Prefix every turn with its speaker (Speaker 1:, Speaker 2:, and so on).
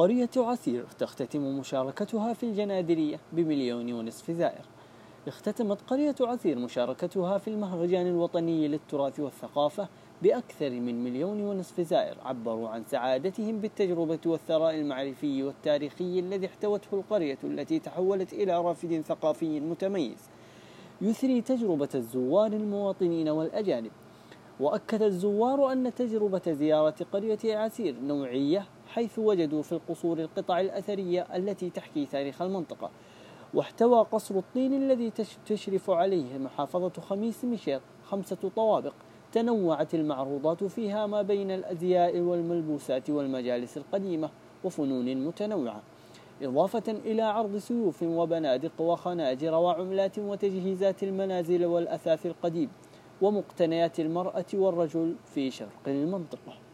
Speaker 1: قرية عسير تختتم مشاركتها في الجنادرية بمليون ونصف زائر. اختتمت قرية عسير مشاركتها في المهرجان الوطني للتراث والثقافة بأكثر من مليون ونصف زائر عبروا عن سعادتهم بالتجربة والثراء المعرفي والتاريخي الذي احتوته القرية التي تحولت إلى رافد ثقافي متميز. يثري تجربة الزوار المواطنين والأجانب. وأكد الزوار أن تجربة زيارة قرية عسير نوعية حيث وجدوا في القصور القطع الأثرية التي تحكي تاريخ المنطقة. واحتوى قصر الطين الذي تشرف عليه محافظة خميس مشيط خمسة طوابق تنوعت المعروضات فيها ما بين الأزياء والملبوسات والمجالس القديمة وفنون متنوعة. إضافة إلى عرض سيوف وبنادق وخناجر وعملات وتجهيزات المنازل والأثاث القديم ومقتنيات المرأة والرجل في شرق المنطقة.